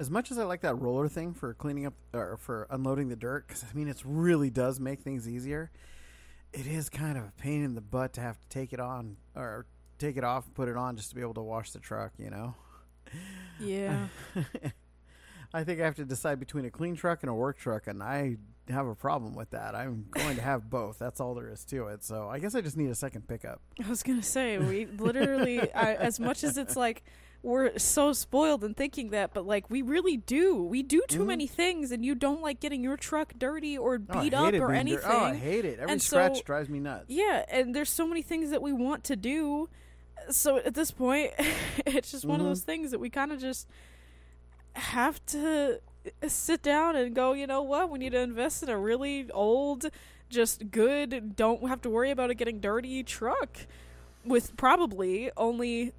as much as I like that roller thing for cleaning up or for unloading the dirt, because I mean, it really does make things easier. It is kind of a pain in the butt to have to take it on or take it off, and put it on just to be able to wash the truck. You know. Yeah. I think I have to decide between a clean truck and a work truck, and I have a problem with that. I'm going to have both. That's all there is to it. So I guess I just need a second pickup. I was gonna say we literally, I, as much as it's like we're so spoiled in thinking that, but like we really do. We do too Mhm. many things, and you don't like getting your truck dirty or Oh, beat hate up or anything. dir- Oh, I hate it. Every And scratch so- drives me nuts. Yeah, and there's so many things that we want to do. So at this point, it's just one of Mhm. those things that we kind of just have to sit down and go, you know what? We need to invest in a really old, just good, don't have to worry about it getting dirty truck with probably only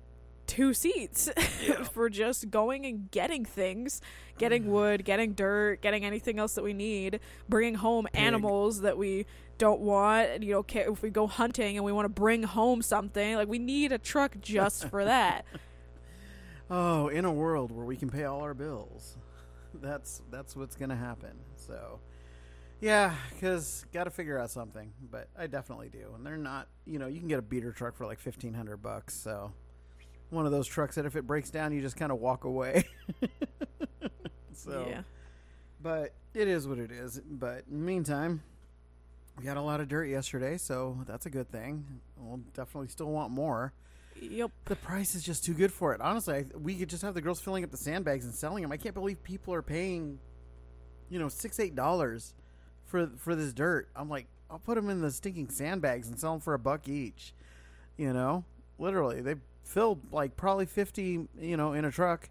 two seats for just going and getting things, getting mm-hmm. wood, getting dirt, getting anything else that we need, bringing home animals that we don't want. and, You know, if we go hunting and we want to bring home something, like we need a truck just for that. Oh, in a world where we can pay all our bills, that's that's what's gonna happen. So, yeah, because got to figure out something. But I definitely do, and they're not. You know, you can get a beater truck for like fifteen hundred bucks. So, one of those trucks that if it breaks down, you just kind of walk away. so, yeah. but it is what it is. But in the meantime, we got a lot of dirt yesterday, so that's a good thing. We'll definitely still want more. Yep. The price is just too good for it. Honestly, I, we could just have the girls filling up the sandbags and selling them. I can't believe people are paying, you know, six eight dollars for for this dirt. I'm like, I'll put them in the stinking sandbags and sell them for a buck each. You know, literally, they filled like probably fifty. You know, in a truck,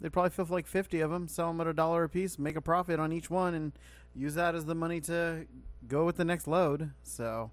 they'd probably fill like fifty of them, sell them at a dollar a piece, make a profit on each one, and use that as the money to go with the next load. So.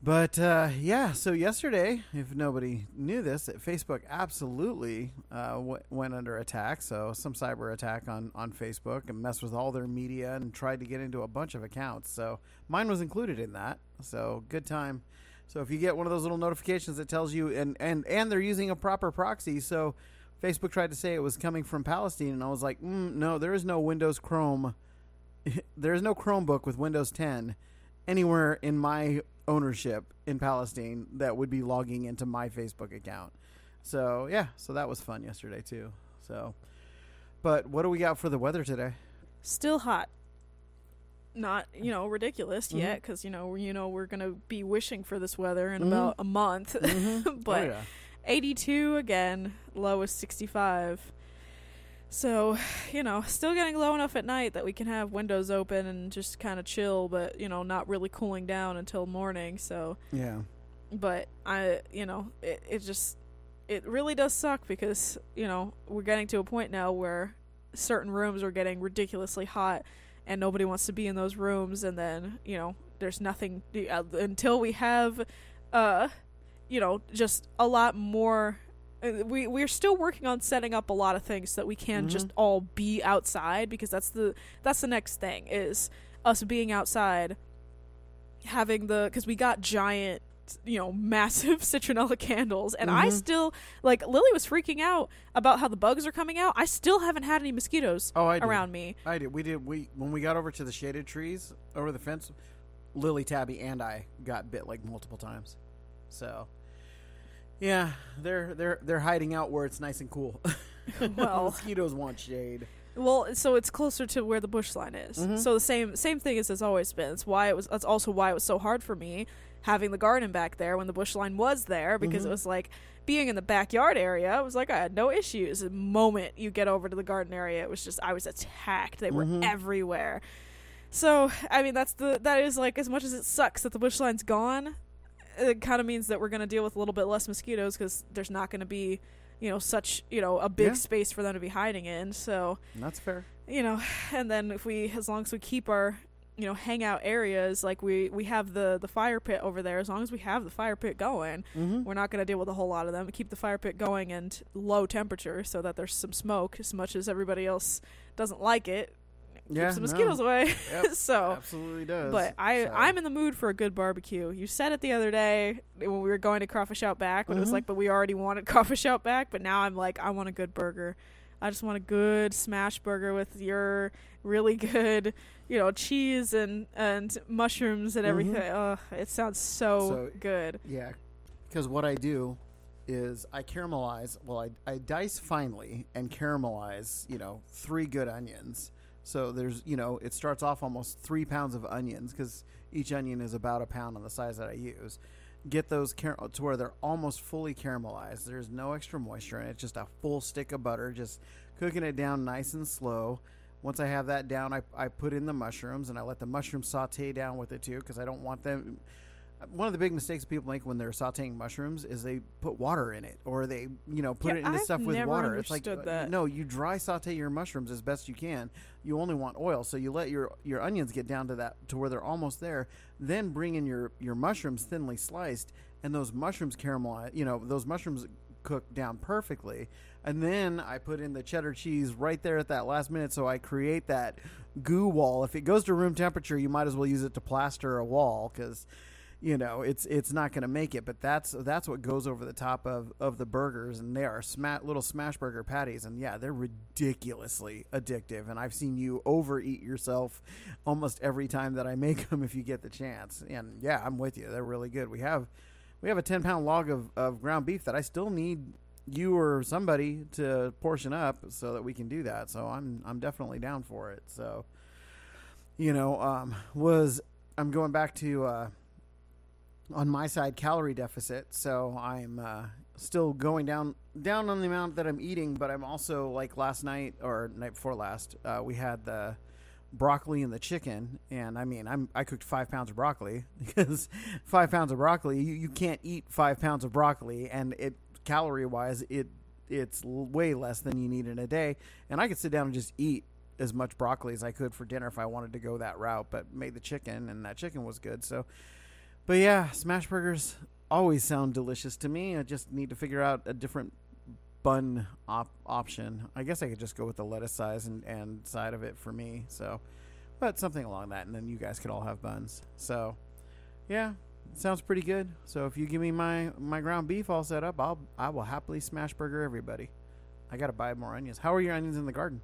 But uh, yeah, so yesterday, if nobody knew this, Facebook absolutely uh, w- went under attack. So some cyber attack on on Facebook and messed with all their media and tried to get into a bunch of accounts. So mine was included in that. So good time. So if you get one of those little notifications that tells you, and and and they're using a proper proxy, so Facebook tried to say it was coming from Palestine, and I was like, mm, no, there is no Windows Chrome. there is no Chromebook with Windows 10 anywhere in my ownership in Palestine that would be logging into my Facebook account. So yeah, so that was fun yesterday too. So, but what do we got for the weather today? Still hot. Not you know ridiculous Mhm. yet because you know you know we're gonna be wishing for this weather in Mhm. about a month. Mhm. but oh, yeah. 82 again, low is 65. So, you know, still getting low enough at night that we can have windows open and just kind of chill, but, you know, not really cooling down until morning. So, yeah, but I, you know, it, it just, it really does suck because, you know, we're getting to a point now where certain rooms are getting ridiculously hot and nobody wants to be in those rooms. And then, you know, there's nothing uh, until we have, uh, you know, just a lot more. Uh, We we're still working on setting up a lot of things so that we can Mhm. just all be outside because that's the that's the next thing is us being outside, having the because we got giant you know massive citronella candles and i Mhm. still like lily was freaking out about how the bugs are coming out i still haven't had any mosquitoes Oh, I did. around me I did. We did. We when we got over to the shaded trees over the fence, Lily, Tabby, and I got bit like multiple times. So, yeah, they're they're they're hiding out where it's nice and cool. Well- mosquitoes want shade. Well, so it's closer to where the bush line is. Mhm. So the same same thing as it's always been. It's why it was. That's also why it was so hard for me having the garden back there when the bush line was there because Mhm. it was like being in the backyard area. It was like I had no issues. The moment you get over to the garden area, it was just I was attacked. They were Mhm. everywhere. So I mean, that's the that is like as much as it sucks that the bush line's gone. It kind of means that we're gonna deal with a little bit less mosquitoes because there's not gonna be. You know, such you know a big Yeah. space for them to be hiding in. So, That's fair. you know and then if we as long as we keep our you know hangout areas like we we have the the fire pit over there as long as we have the fire pit going Mm-hmm. we're not going to deal with a whole lot of them keep the fire pit going and low temperature so that there's some smoke as much as everybody else doesn't like it Yeah, keeps the no. mosquitoes away Yep, so absolutely does. but I, So- I'm in the mood for a good barbecue. You said it the other day when we were going to Crawfish Outback, but it was Mhm. like, but we already wanted Crawfish Outback, but now I'm like, I want a good burger. I just want a good smash burger with your really good, you know, cheese and and mushrooms and everything. Ugh, it sounds so, Mm-hmm. So- good. Yeah, because what I do is I caramelize. Well, I, I dice finely and caramelize. You know, three good onions. So there's you know it starts off almost three pounds of onions because each onion is about a pound on the size that I use. Get those car- to where they're almost fully caramelized. There's no extra moisture in it. Just a full stick of butter. Just cooking it down nice and slow. Once I have that down, I, I put in the mushrooms and I let the mushrooms saute down with it too because I don't want them one of the big mistakes people make when they're sautéing mushrooms is they put water in it or they you know put Yeah, it into I've stuff with water. It's like understood uh, that. no you dry saute your mushrooms as best you can. You only want oil so you let your your onions get down to that to where they're almost there then bring in your your mushrooms thinly sliced and those mushrooms caramelize you know those mushrooms cook down perfectly. And then i put in the cheddar cheese right there at that last minute so i create that goo wall. If it goes to room temperature you might as well use it to plaster a wall because you know it's it's not going to make it but that's that's what goes over the top of of the burgers and they are sma- little smash burger patties and yeah they're ridiculously addictive and i've seen you overeat yourself almost every time that i make them if you get the chance and yeah i'm with you they're really good. We have we have a 10 pound log of, of ground beef that i still need you or somebody to portion up so that we can do that so i'm i'm definitely down for it so you know um was i'm going back to uh on my side calorie deficit so i'm uh, still going down down on the amount that i'm eating but i'm also like last night or night before last uh, we had the broccoli and the chicken and i mean i'm i cooked five pounds of broccoli because five pounds of broccoli you, you can't eat five pounds of broccoli and it calorie wise it it's way less than you need in a day and i could sit down and just eat as much broccoli as i could for dinner if i wanted to go that route but made the chicken and that chicken was good so but yeah, smash burgers always sound delicious to me. I just need to figure out a different bun op- option. I guess I could just go with the lettuce size and, and side of it for me. So, but something along that, and then you guys could all have buns. So, yeah, sounds pretty good. So if you give me my my ground beef all set up, I'll I will happily smash burger everybody. I gotta buy more onions. How are your onions in the garden?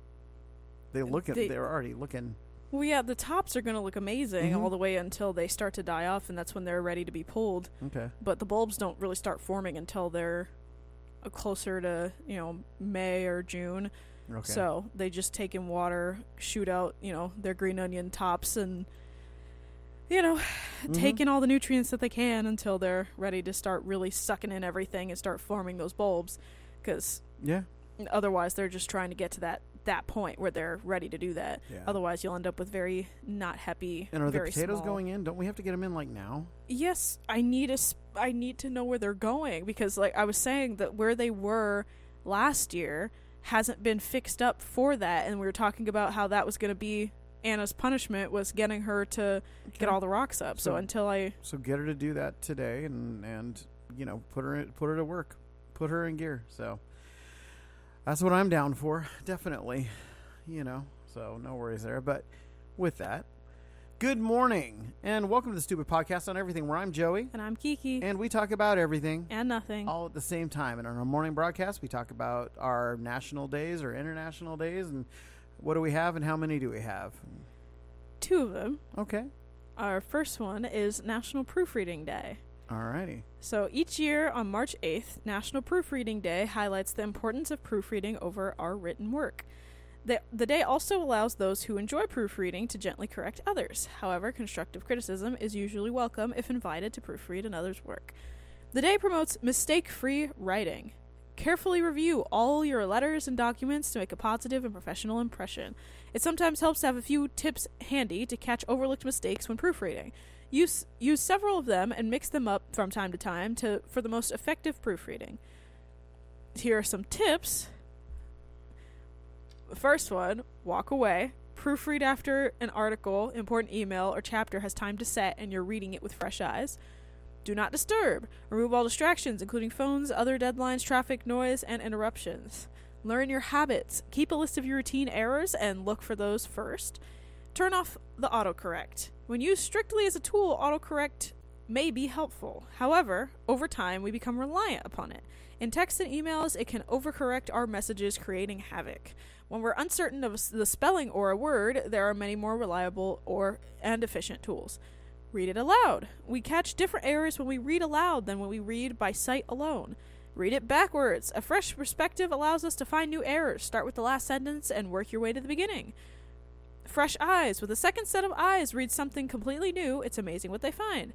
They look at They- they're already looking. Well, yeah, the tops are going to look amazing Mhm. all the way until they start to die off, and that's when they're ready to be pulled. Okay. But the bulbs don't really start forming until they're uh, closer to, you know, May or June. Okay. So they just take in water, shoot out, you know, their green onion tops, and, you know, Mhm. take in all the nutrients that they can until they're ready to start really sucking in everything and start forming those bulbs. Because yeah. otherwise, they're just trying to get to that that point where they're ready to do that. Yeah. Otherwise, you'll end up with very not happy. And are the potatoes small- going in? Don't we have to get them in like now? Yes, I need a. Sp- I need to know where they're going because, like I was saying, that where they were last year hasn't been fixed up for that, and we were talking about how that was going to be Anna's punishment was getting her to get all the rocks up. So, So- until I, So get her to do that today, and and you know put her in, put her to work, put her in gear. So that's what I'm down for, definitely. You know, so no worries there. But with that, good morning and welcome to the Stupid Podcast on Everything, where I'm Joey, and I'm Kiki, and, we talk about everything and nothing. all at the same time. And on our morning broadcast, we talk about our national days or international days, and what do we have and how many do we have? Two of them. Okay, Our first one is National Proofreading Day. alrighty. So each year on March 8th, National Proofreading Day highlights the importance of proofreading over our written work. The, the day also allows those who enjoy proofreading to gently correct others. However, constructive criticism is usually welcome if invited to proofread another's work. The day promotes mistake free writing. Carefully review all your letters and documents to make a positive and professional impression. It sometimes helps to have a few tips handy to catch overlooked mistakes when proofreading. Use use several of them and mix them up from time to time to for the most effective proofreading. Here are some tips. First one, walk away. Proofread after an article, important email, or chapter has time to set and you're reading it with fresh eyes. Do not disturb. Remove all distractions, including phones, other deadlines, traffic, noise, and interruptions. Learn your habits. Keep a list of your routine errors and look for those first. Turn off the autocorrect. When used strictly as a tool, autocorrect may be helpful. However, over time, we become reliant upon it. In text and emails, it can overcorrect our messages, creating havoc. When we're uncertain of the spelling or a word, there are many more reliable or and efficient tools. Read it aloud. We catch different errors when we read aloud than when we read by sight alone. Read it backwards. A fresh perspective allows us to find new errors. Start with the last sentence and work your way to the beginning. Fresh eyes. With a second set of eyes, read something completely new. It's amazing what they find.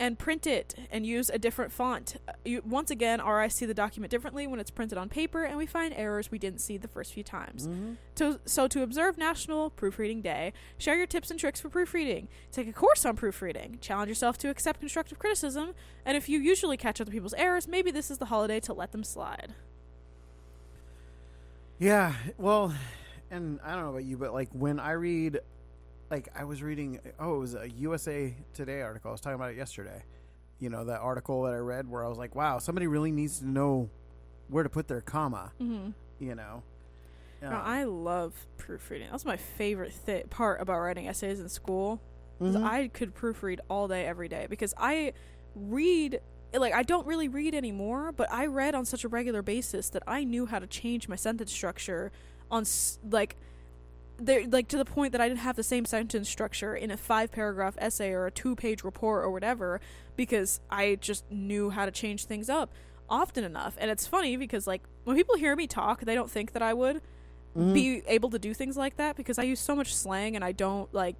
And print it and use a different font. Uh, You, once again, RI see the document differently when it's printed on paper, and we find errors we didn't see the first few times. Mhm. To, so, to observe National Proofreading Day, share your tips and tricks for proofreading. Take a course on proofreading. Challenge yourself to accept constructive criticism. And if you usually catch other people's errors, maybe this is the holiday to let them slide. Yeah, well, and I don't know about you, but like when I read, like I was reading, oh, it was a USA Today article. I was talking about it yesterday. You know, that article that I read where I was like, wow, somebody really needs to know where to put their comma. Mm-hmm. You know, No, Um, I love proofreading. That's my favorite thi- part about writing essays in school. mhm. I could proofread all day, every day because I read. Like I don't really read anymore, but I read on such a regular basis that I knew how to change my sentence structure on s- like there like to the point that I didn't have the same sentence structure in a five paragraph essay or a two page report or whatever because I just knew how to change things up often enough. And it's funny because like when people hear me talk, they don't think that I would Mhm. be able to do things like that because I use so much slang and I don't like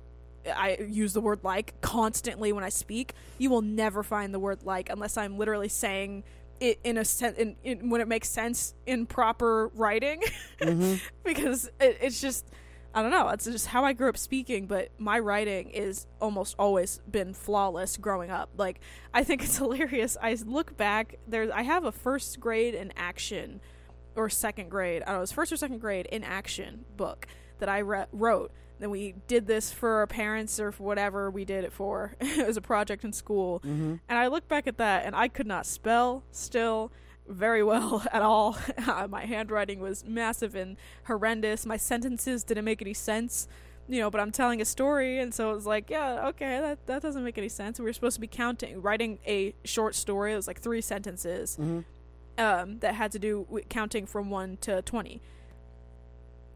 I use the word like constantly when I speak. You will never find the word like unless I'm literally saying it in a sense in, in when it makes sense in proper writing Mhm. because it, it's just I don't know. It's just how I grew up speaking, but my writing is almost always been flawless growing up. Like I think it's hilarious. I look back there. I have a first grade in action or second grade. I don't know. It was first or second grade in action book that I re- wrote. Then we did this for our parents or for whatever we did it for. it was a project in school. Mhm. And I look back at that and I could not spell still very well at all. My handwriting was massive and horrendous. My sentences didn't make any sense. You know, but I'm telling a story and so it was like, yeah, okay, that that doesn't make any sense. We were supposed to be counting writing a short story. It was like three sentences Mhm. um, that had to do with counting from 1 to 20.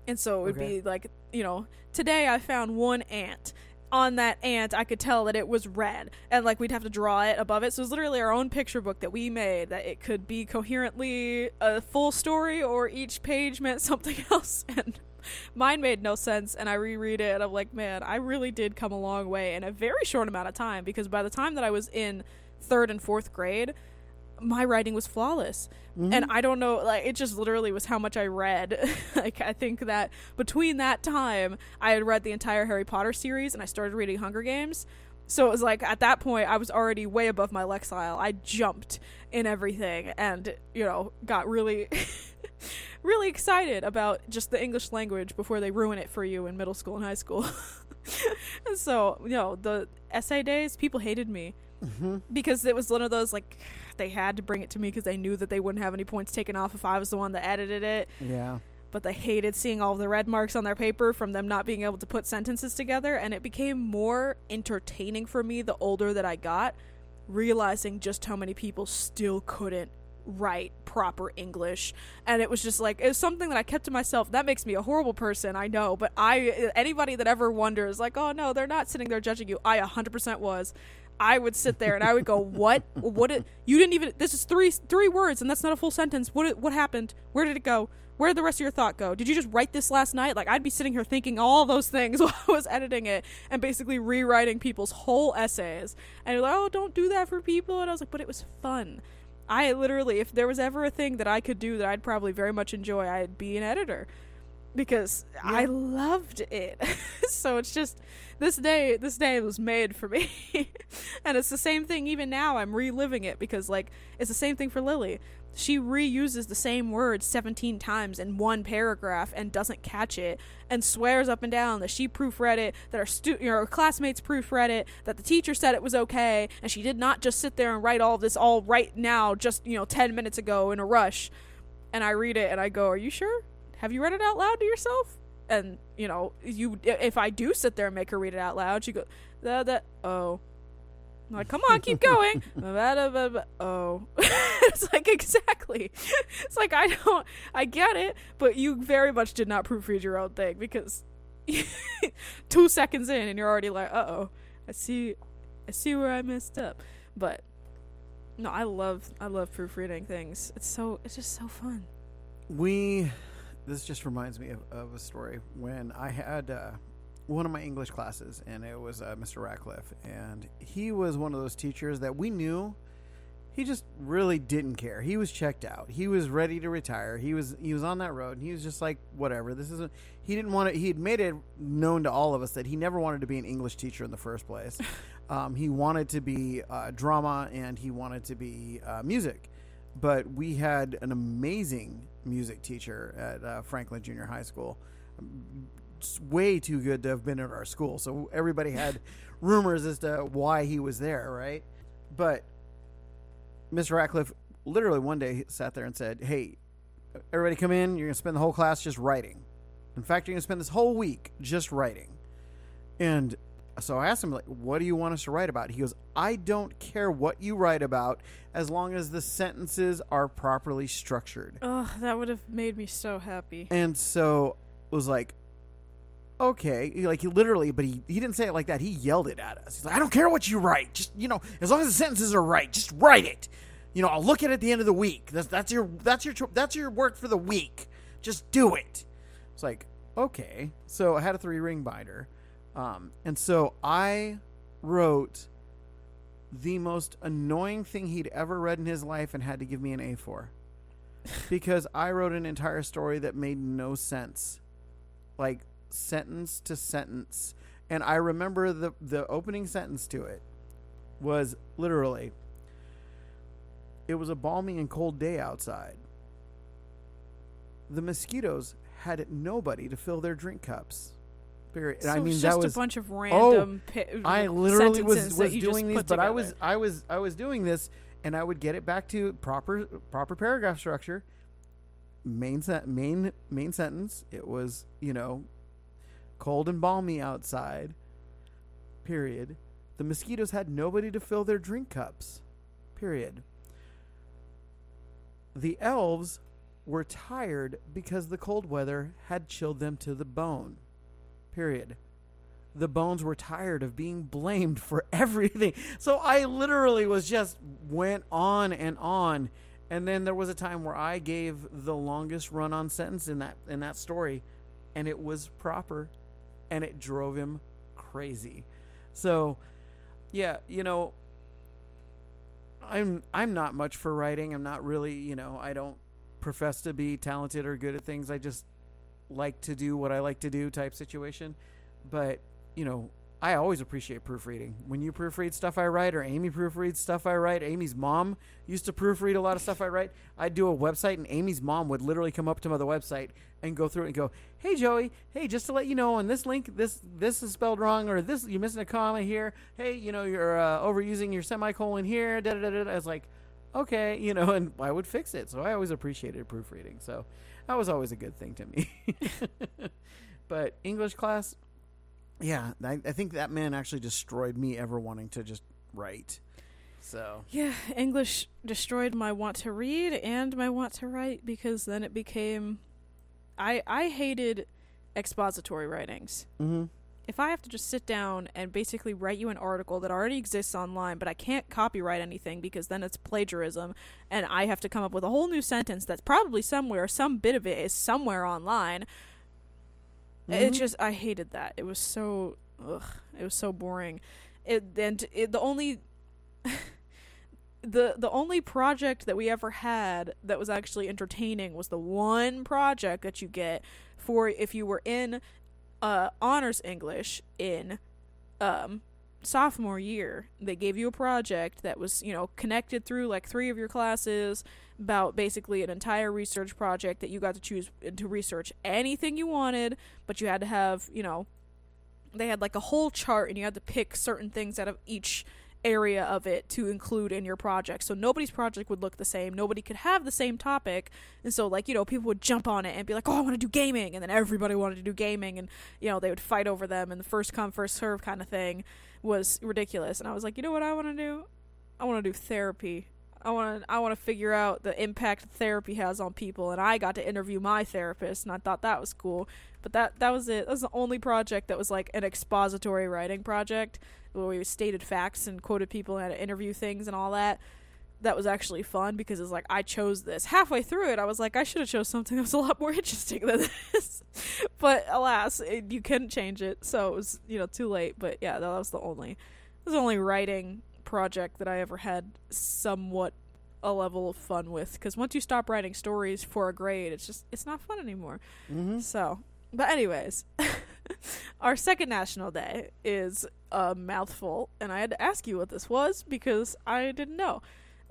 And so it would Okay. be like, you know, today I found one ant. On that ant, I could tell that it was red. And like we'd have to draw it above it. So it was literally our own picture book that we made that it could be coherently a full story or each page meant something else. And mine made no sense. And I reread it and I'm like, man, I really did come a long way in a very short amount of time because by the time that I was in third and fourth grade, my writing was flawless. And i don't know like it just literally was how much i read. Like i think that between that time i had read the entire harry potter series and i started reading hunger games. So it was like at that point i was already way above my lexile. I jumped in everything and you know got really really excited about just the english language before they ruin it for you in middle school and high school. And so you know the essay days people hated me Mhm. because it was one of those like they had to bring it to me because they knew that they wouldn't have any points taken off if I was the one that edited it. Yeah. But they hated seeing all the red marks on their paper from them not being able to put sentences together, and it became more entertaining for me the older that I got, realizing just how many people still couldn't write proper English. And it was just like it was something that I kept to myself. That makes me a horrible person, I know, but I anybody that ever wonders like, "Oh no, they're not sitting there judging you." I 100% was. I would sit there and I would go, "What? What? Did, you didn't even. This is three three words, and that's not a full sentence. What? What happened? Where did it go? Where did the rest of your thought go? Did you just write this last night? Like I'd be sitting here thinking all those things while I was editing it and basically rewriting people's whole essays. And you're like, "Oh, don't do that for people." And I was like, "But it was fun." I literally, if there was ever a thing that I could do that I'd probably very much enjoy, I'd be an editor because I loved it. so it's just this day this day was made for me. and it's the same thing even now I'm reliving it because like it's the same thing for Lily. She reuses the same words 17 times in one paragraph and doesn't catch it and swears up and down that she proofread it, that her stu- you her classmates proofread it, that the teacher said it was okay, and she did not just sit there and write all this all right now just, you know, 10 minutes ago in a rush. And I read it and I go, "Are you sure? Have you read it out loud to yourself?" And, you know, you if I do sit there and make her read it out loud, she goes, "That that oh. I'm like, come on, keep going. oh, it's like exactly. It's like I don't, I get it, but you very much did not proofread your own thing because two seconds in and you're already like, uh oh, I see, I see where I messed up. But no, I love, I love proofreading things. It's so, it's just so fun. We, this just reminds me of, of a story when I had. Uh, one of my English classes, and it was uh, Mr. Ratcliffe, and he was one of those teachers that we knew. He just really didn't care. He was checked out. He was ready to retire. He was he was on that road, and he was just like, whatever. This isn't. He didn't want to. He had made it known to all of us that he never wanted to be an English teacher in the first place. um, he wanted to be uh, drama, and he wanted to be uh, music. But we had an amazing music teacher at uh, Franklin Junior High School It's way too good to have been at our school. So everybody had rumors as to why he was there, right? But Mr. Ratcliffe literally one day sat there and said, Hey, everybody come in. You're going to spend the whole class just writing. In fact, you're going to spend this whole week just writing. And so I asked him, like, what do you want us to write about? He goes, I don't care what you write about as long as the sentences are properly structured. Oh, that would have made me so happy. And so it was like, okay, like he literally, but he, he didn't say it like that. He yelled it at us. He's like, I don't care what you write. Just, you know, as long as the sentences are right, just write it. You know, I'll look at it at the end of the week. That's, that's your, that's your, that's your work for the week. Just do it. It's like, okay. So I had a three ring binder. Um, and so I wrote the most annoying thing he'd ever read in his life and had to give me an A for. because I wrote an entire story that made no sense. Like sentence to sentence. And I remember the the opening sentence to it was literally it was a balmy and cold day outside. The mosquitoes had nobody to fill their drink cups. Period. So oh, I mean, just that was a bunch of random. Oh, pi- I literally was, was doing these, but I was I was I was doing this, and I would get it back to proper proper paragraph structure. Main set main main sentence. It was you know, cold and balmy outside. Period. The mosquitoes had nobody to fill their drink cups. Period. The elves were tired because the cold weather had chilled them to the bone. Period the bones were tired of being blamed for everything. So I literally was just went on and on. And then there was a time where I gave the longest run on sentence in that in that story and it was proper and it drove him crazy. So yeah, you know I'm I'm not much for writing. I'm not really, you know, I don't profess to be talented or good at things. I just like to do what I like to do type situation. But you know, I always appreciate proofreading. When you proofread stuff I write, or Amy proofreads stuff I write, Amy's mom used to proofread a lot of stuff I write. I'd do a website, and Amy's mom would literally come up to my website and go through it and go, "Hey Joey, hey, just to let you know, on this link, this this is spelled wrong, or this you're missing a comma here. Hey, you know, you're uh, overusing your semicolon here." Da da da da. I was like, okay, you know, and I would fix it. So I always appreciated proofreading. So that was always a good thing to me. but English class, yeah, I, I think that man actually destroyed me ever wanting to just write. So Yeah, English destroyed my want to read and my want to write because then it became I I hated expository writings. mm-hmm. If I have to just sit down and basically write you an article that already exists online, but I can't copyright anything because then it's plagiarism and I have to come up with a whole new sentence that's probably somewhere, some bit of it is somewhere online. It Mhm. just I hated that. It was so ugh, it was so boring. It and it, the only the the only project that we ever had that was actually entertaining was the one project that you get for if you were in uh honors English in um sophomore year. They gave you a project that was, you know, connected through like three of your classes about basically an entire research project that you got to choose to research anything you wanted, but you had to have, you know, they had like a whole chart and you had to pick certain things out of each area of it to include in your project. So nobody's project would look the same. Nobody could have the same topic. And so like, you know, people would jump on it and be like, "Oh, I want to do gaming." And then everybody wanted to do gaming and, you know, they would fight over them and the first come first serve kind of thing was ridiculous. And I was like, "You know what I want to do? I want to do therapy. I want to I want to figure out the impact therapy has on people." And I got to interview my therapist and I thought that was cool. But that that was it. That was the only project that was like an expository writing project where we stated facts and quoted people and had to interview things and all that. That was actually fun because it's like I chose this. Halfway through it, I was like, I should have chose something that was a lot more interesting than this. but alas, it, you couldn't change it, so it was you know too late. But yeah, that was the only, that was the only writing project that I ever had somewhat a level of fun with. Because once you stop writing stories for a grade, it's just it's not fun anymore. Mm-hmm. So, but anyways, our second national day is a mouthful, and I had to ask you what this was because I didn't know.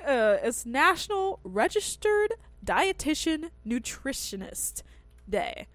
Uh, it's National Registered Dietitian Nutritionist Day.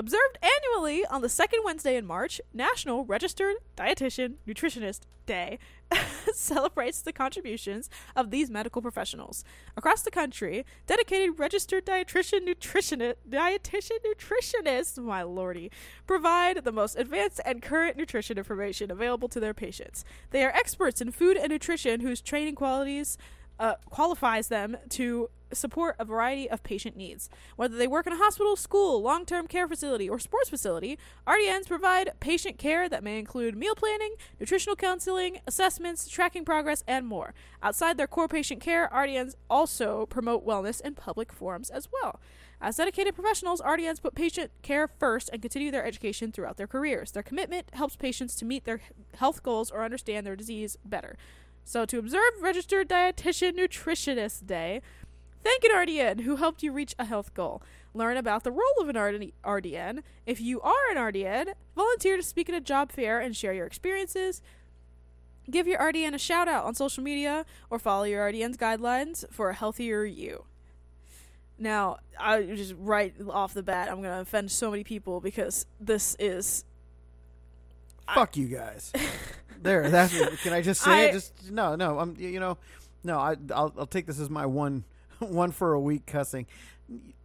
Observed annually on the second Wednesday in March, National Registered Dietitian Nutritionist Day celebrates the contributions of these medical professionals. Across the country, dedicated registered dietitian nutritionist dietitian nutritionists, my lordy, provide the most advanced and current nutrition information available to their patients. They are experts in food and nutrition whose training qualities uh, qualifies them to support a variety of patient needs. Whether they work in a hospital, school, long term care facility, or sports facility, RDNs provide patient care that may include meal planning, nutritional counseling, assessments, tracking progress, and more. Outside their core patient care, RDNs also promote wellness in public forums as well. As dedicated professionals, RDNs put patient care first and continue their education throughout their careers. Their commitment helps patients to meet their health goals or understand their disease better. So, to observe Registered Dietitian Nutritionist Day, thank an RDN who helped you reach a health goal. Learn about the role of an RDN. If you are an RDN, volunteer to speak at a job fair and share your experiences. Give your RDN a shout out on social media or follow your RDN's guidelines for a healthier you. Now, I just right off the bat, I'm going to offend so many people because this is Fuck you guys. there, that's. Can I just say I- it? Just no, no. I'm. You know, no. I, I'll, I'll take this as my one, one for a week cussing.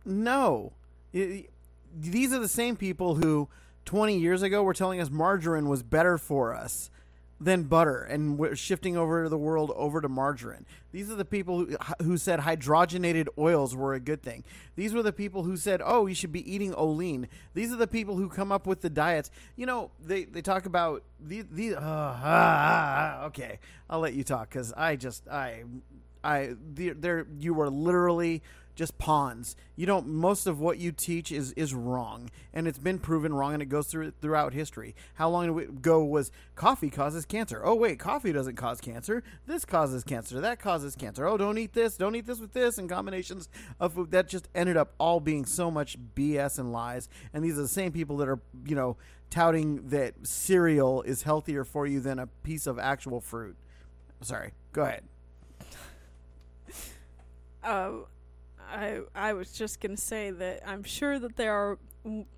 No, Y- these are the same people who 20 years ago were telling us margarine was better for us than butter, and we're shifting over the world over to margarine. These are the people who, who said hydrogenated oils were a good thing. These were the people who said, "Oh, you should be eating Olean." These are the people who come up with the diets. You know, they they talk about these. uh, ah, okay, I'll let you talk because I just I I they're, they're you were literally just pawns. You don't. Most of what you teach is is wrong, and it's been proven wrong, and it goes through throughout history. How long ago was coffee causes cancer? Oh wait, coffee doesn't cause cancer. This causes cancer. That causes cancer. Oh, don't eat this. Don't eat this with this, and combinations of food that just ended up all being so much BS and lies. And these are the same people that are you know touting that cereal is healthier for you than a piece of actual fruit. Sorry. Go ahead. Um, I I was just gonna say that I'm sure that there are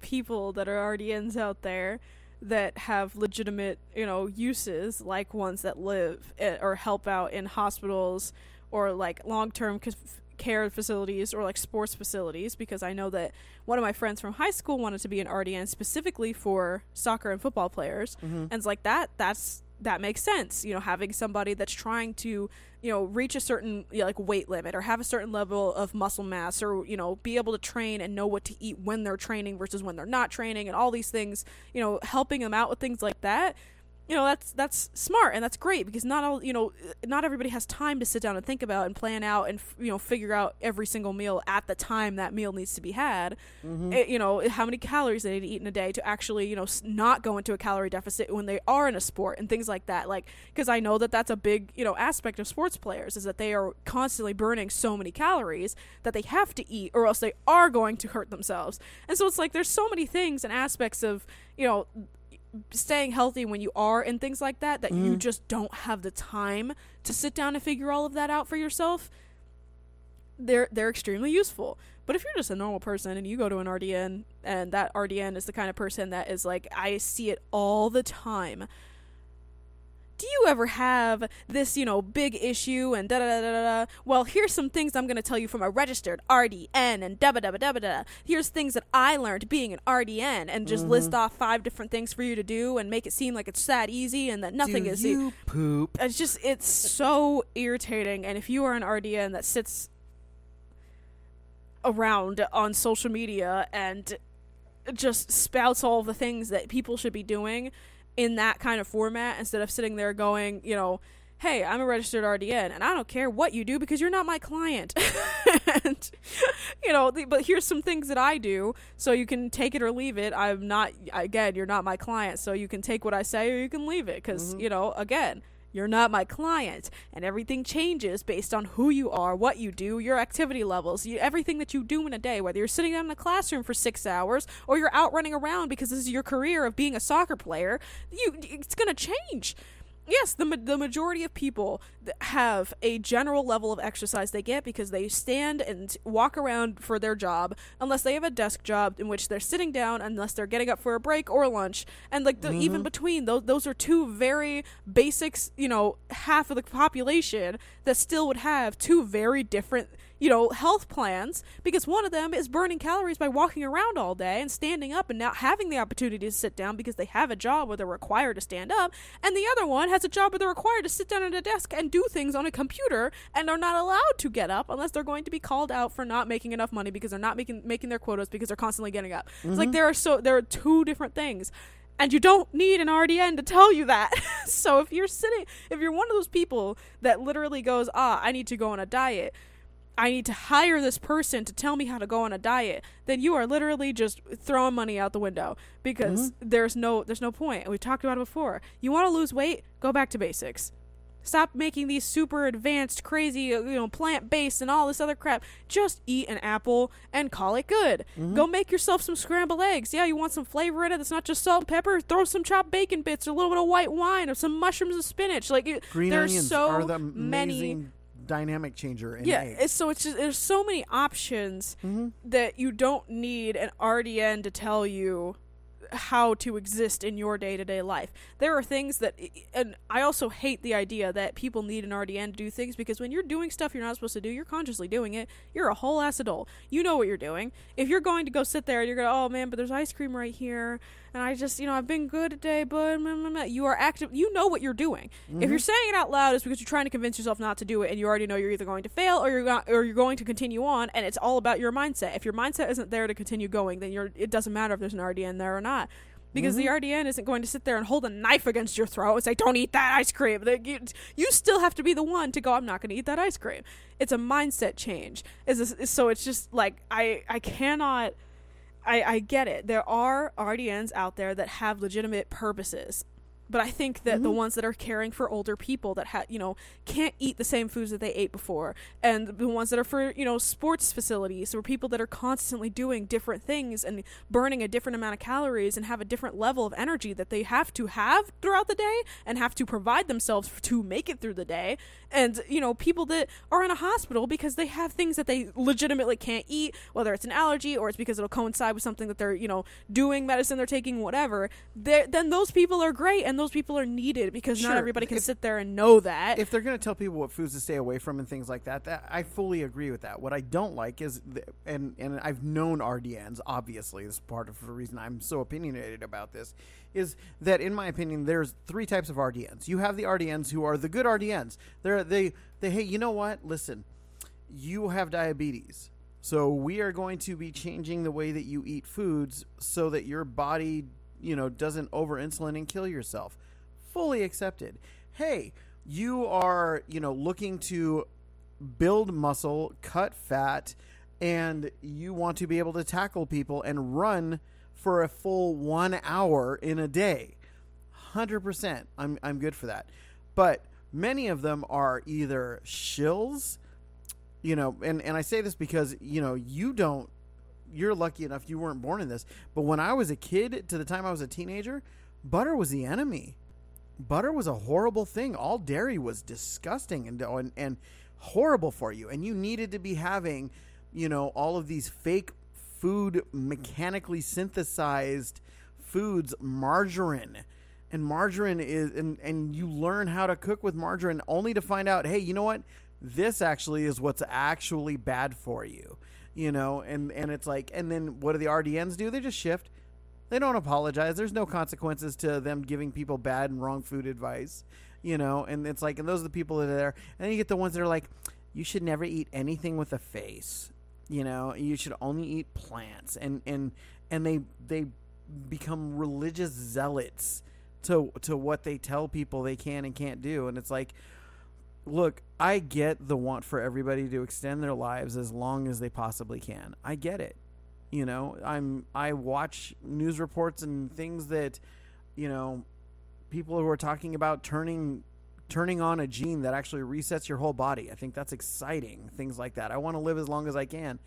people that are RDNs out there that have legitimate, you know, uses like ones that live eh, or help out in hospitals or like long-term c- care facilities or like sports facilities because I know that one of my friends from high school wanted to be an RDN specifically for soccer and football players. And it's like that that's that makes sense you know having somebody that's trying to you know reach a certain you know, like weight limit or have a certain level of muscle mass or you know be able to train and know what to eat when they're training versus when they're not training and all these things you know helping them out with things like that you know that's that's smart and that's great because not all you know not everybody has time to sit down and think about and plan out and you know figure out every single meal at the time that meal needs to be had. Eh, you know how many calories they need to eat in a day to actually you know s- not go into a calorie deficit when they are in a sport and things like that. Like because i know that that's a big you know aspect of sports players is that they are constantly burning so many calories that they have to eat or else they are going to hurt themselves. And so it's like there's so many things and aspects of you know staying healthy when you are and things like that that you mm. just don't have the time to sit down and figure all of that out for yourself they're they're extremely useful. But if you're just a normal person and you go to an RDN and that RDN is the kind of person that is like I see it all the time do you ever have this, you know, big issue and da da da da da? Well, here's some things I'm going to tell you from a registered RDN and da da da da da. Here's things that I learned being an RDN and just mm-hmm. list off five different things for you to do and make it seem like it's that easy and that nothing Do is e- you poop? it's just it's so irritating and if you are an RDN that sits around on social media and just spouts all the things that people should be doing in that kind of format instead of sitting there going, you know, hey, I'm a registered RDN and I don't care what you do because you're not my client. and you know, the, but here's some things that I do so you can take it or leave it. I'm not again, you're not my client, so you can take what I say or you can leave it cuz mm-hmm. you know, again, you're not my client. And everything changes based on who you are what you do your activity levels you, everything that you do in a day whether you're sitting down in a classroom for six hours or you're out running around because this is your career of being a soccer player you it's going to change yes the, ma- the majority of people have a general level of exercise they get because they stand and walk around for their job unless they have a desk job in which they're sitting down unless they're getting up for a break or lunch. And like the, even mm-hmm. between those those are two very basics you know half of the population that still would have two very different you know, health plans because one of them is burning calories by walking around all day and standing up and not having the opportunity to sit down because they have a job where they're required to stand up, and the other one has a job where they're required to sit down at a desk and do things on a computer and are not allowed to get up unless they're going to be called out for not making enough money because they're not making making their quotas because they're constantly getting up. It's like there are so there are two different things and you don't need an RDN to tell you that. so if you're sitting, if you're one of those people that literally goes, ah, I need to go on a diet, I need to hire this person to tell me how to go on a diet, then you are literally just throwing money out the window because there's no there's no point. And we talked about it before. You want to lose weight? Go back to basics. Stop making these super advanced, crazy, uh, you know, plant based and all this other crap. Just eat an apple and call it good. Go make yourself some scrambled eggs. Yeah, you want some flavor in it that's not just salt and pepper? Throw some chopped bacon bits or a little bit of white wine or some mushrooms and spinach. Like, Green there's so many dynamic changer in yeah, it's, so it's just there's so many options Mm-hmm. that you don't need an RDN to tell you how to exist in your day-to-day life. There are things that and I also hate the idea that people need an RDN to do things because when you're doing stuff you're not supposed to do, you're consciously doing it. You're a whole ass adult. You know what you're doing. If you're going to go sit there and you're going to, "Oh man, but there's ice cream right here." And I just, you know, I've been good today, but meh, meh, meh." you are active. You know what you're doing. If you're mm-hmm. saying it out loud, it's because you're trying to convince yourself not to do it, and you already know you're either going to fail or you're go- or you're going to continue on. And it's all about your mindset. If your mindset isn't there to continue going, then you're. It doesn't matter if there's an RDN there or not. Because the mm-hmm. RDN isn't going to sit there and hold a knife against your throat and say, "Don't eat that ice cream." You, you still have to be the one to go. I'm not going to eat that ice cream. It's a mindset change. Is so? It's just like I I cannot. I, I get it. There are RDNs out there that have legitimate purposes. But I think that the mm-hmm. ones that are caring for older people that ha- you know can't eat the same foods that they ate before, and the ones that are for you know sports facilities or people that are constantly doing different things and burning a different amount of calories and have a different level of energy that they have to have throughout the day and have to provide themselves to make it through the day, and you know people that are in a hospital because they have things that they legitimately can't eat, whether it's an allergy or it's because it'll coincide with something that they're you know doing medicine they're taking whatever. They're, then those people are great and those people are needed because not everybody can If- sit there and know that. if they're going to tell people what foods to stay away from and things like that, that I fully agree with that. What I don't like is, th- and and I've known RDNs. Obviously, this is part of the reason I'm so opinionated about this. Is that in my opinion, there's three types of RDNs. You have the RDNs who are the good RDNs. They're they they hey, you know what? Listen, you have diabetes. So we are going to be changing the way that you eat foods so that your body, you know, doesn't over insulin and kill yourself. Fully accepted. Hey, you are, you know, looking to build muscle, cut fat, and you want to be able to tackle people and run for a full 1 hour in a day. 100%. I'm I'm good for that. But many of them are either shills you know, and, and I say this because, you know, you don't, you're lucky enough you weren't born in this. But when I was a kid to the time I was a teenager, butter was the enemy. Butter was a horrible thing. All dairy was disgusting and, and, and horrible for you. And you needed to be having, you know, all of these fake food, mechanically synthesized foods, margarine, and margarine is and and you learn how to cook with margarine only to find out hey you know what this actually is what's actually bad for you you know and and it's like and then what do the rdns do? They just shift. They don't apologize. There's no consequences to them giving people bad and wrong food advice you know and it's like and those are the people that are there. And then you get the ones that are like you should never eat anything with a face you know? You should only eat plants. And and and they they become religious zealots to to what they tell people they can and can't do. And it's like look i get the want for everybody to extend their lives as long as they possibly can. I get it. You know i'm i watch news reports and things that you know people who are talking about turning turning on a gene that actually resets your whole body. I think that's exciting things like that. I want to live as long as i can.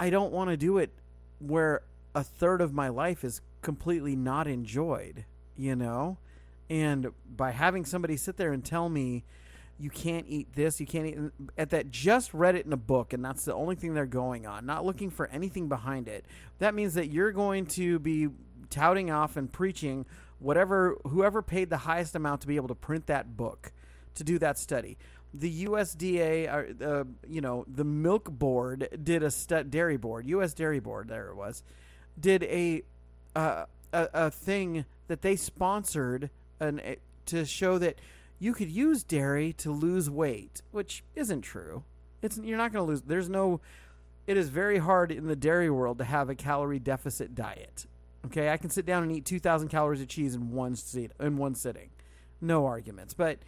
I don't want to do it where a third of my life is completely not enjoyed you know? And by having somebody sit there and tell me, you can't eat this, you can't eat at that just read it in a book and that's the only thing they're going on, not looking for anything behind it. That means that you're going to be touting off and preaching whatever whoever paid the highest amount to be able to print that book to do that study. The USDA, uh, you know, the Milk Board did a stu- dairy board, U.S. Dairy Board, there it was, did a uh, a, a thing that they sponsored an, eh, to show that you could use dairy to lose weight, which isn't true. It's you're not going to lose. There's no. It is very hard in the dairy world to have a calorie deficit diet. Okay, I can sit down and eat 2,000 calories of cheese in one seat in one sitting, no arguments. But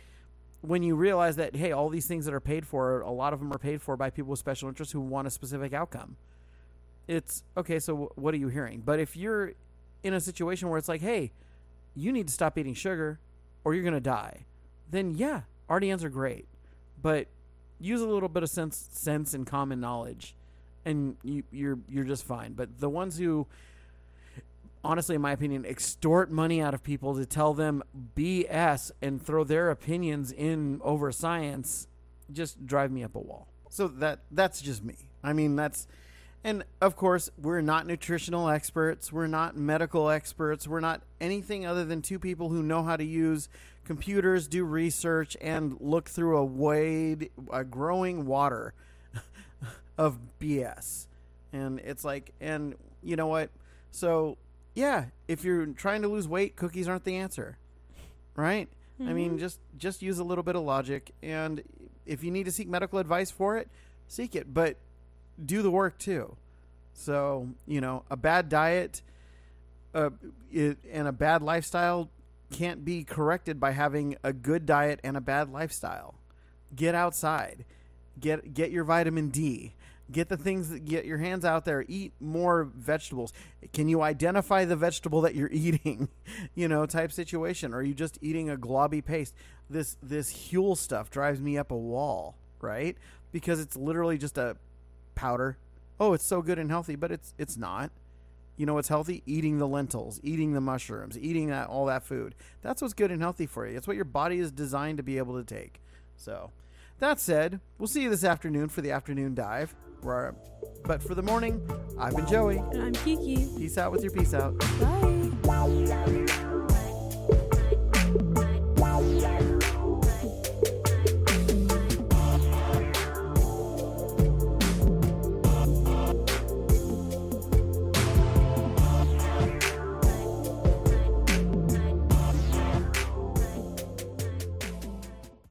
when you realize that hey, all these things that are paid for, a lot of them are paid for by people with special interests who want a specific outcome. It's okay. So what are you hearing? But if you're in a situation where it's like, hey, you need to stop eating sugar or you're going to die, then yeah, RDNs are great. But use a little bit of sense, sense and common knowledge, and you, you're you're just fine. But the ones who, honestly, in my opinion, extort money out of people to tell them BS and throw their opinions in over science, just drive me up a wall. So that that's just me. I mean, that's and of course, we're not nutritional experts. We're not medical experts. We're not anything other than two people who know how to use computers, do research, and look through a wade, a growing water of BS. And it's like, and you know what? So, yeah, if you're trying to lose weight, cookies aren't the answer, right? Mm-hmm. I mean, mm-hmm. just just use a little bit of logic, and if you need to seek medical advice for it, seek it. But do the work too. So you know, a bad diet uh, it, and a bad lifestyle can't be corrected by having a good diet and a bad lifestyle. Get outside, get get your vitamin D, get the things that get your hands out there. Eat more vegetables. Can you identify the vegetable that you're eating? you know, type situation. Or are you just eating a globby paste? This this Huel stuff drives me up a wall, right? Because it's literally just a powder. Oh, it's so good and healthy, but it's it's not. You know what's healthy? Eating the lentils, eating the mushrooms, eating that all that food. That's what's good and healthy for you. It's what your body is designed to be able to take. So, that said, we'll see you this afternoon for the afternoon dive. But for the morning, I've been Joey. And I'm Kiki. Peace out with your peace out. Bye.